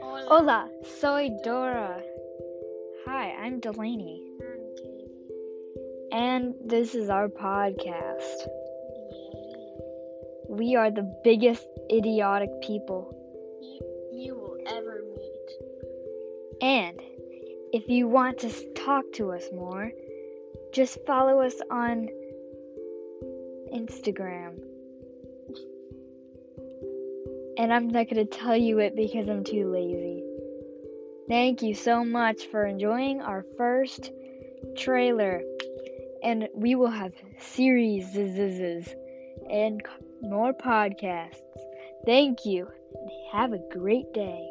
Hola, soy Dora. Hi, I'm Delaney. I'm Katie. And this is our podcast. We are the biggest idiotic people. You, you will ever meet. And if you want to talk to us more, just follow us on Instagram. And I'm not going to tell you it because I'm too lazy. Thank you so much for enjoying our first trailer. And we will have series and more podcasts. Thank you and have a great day.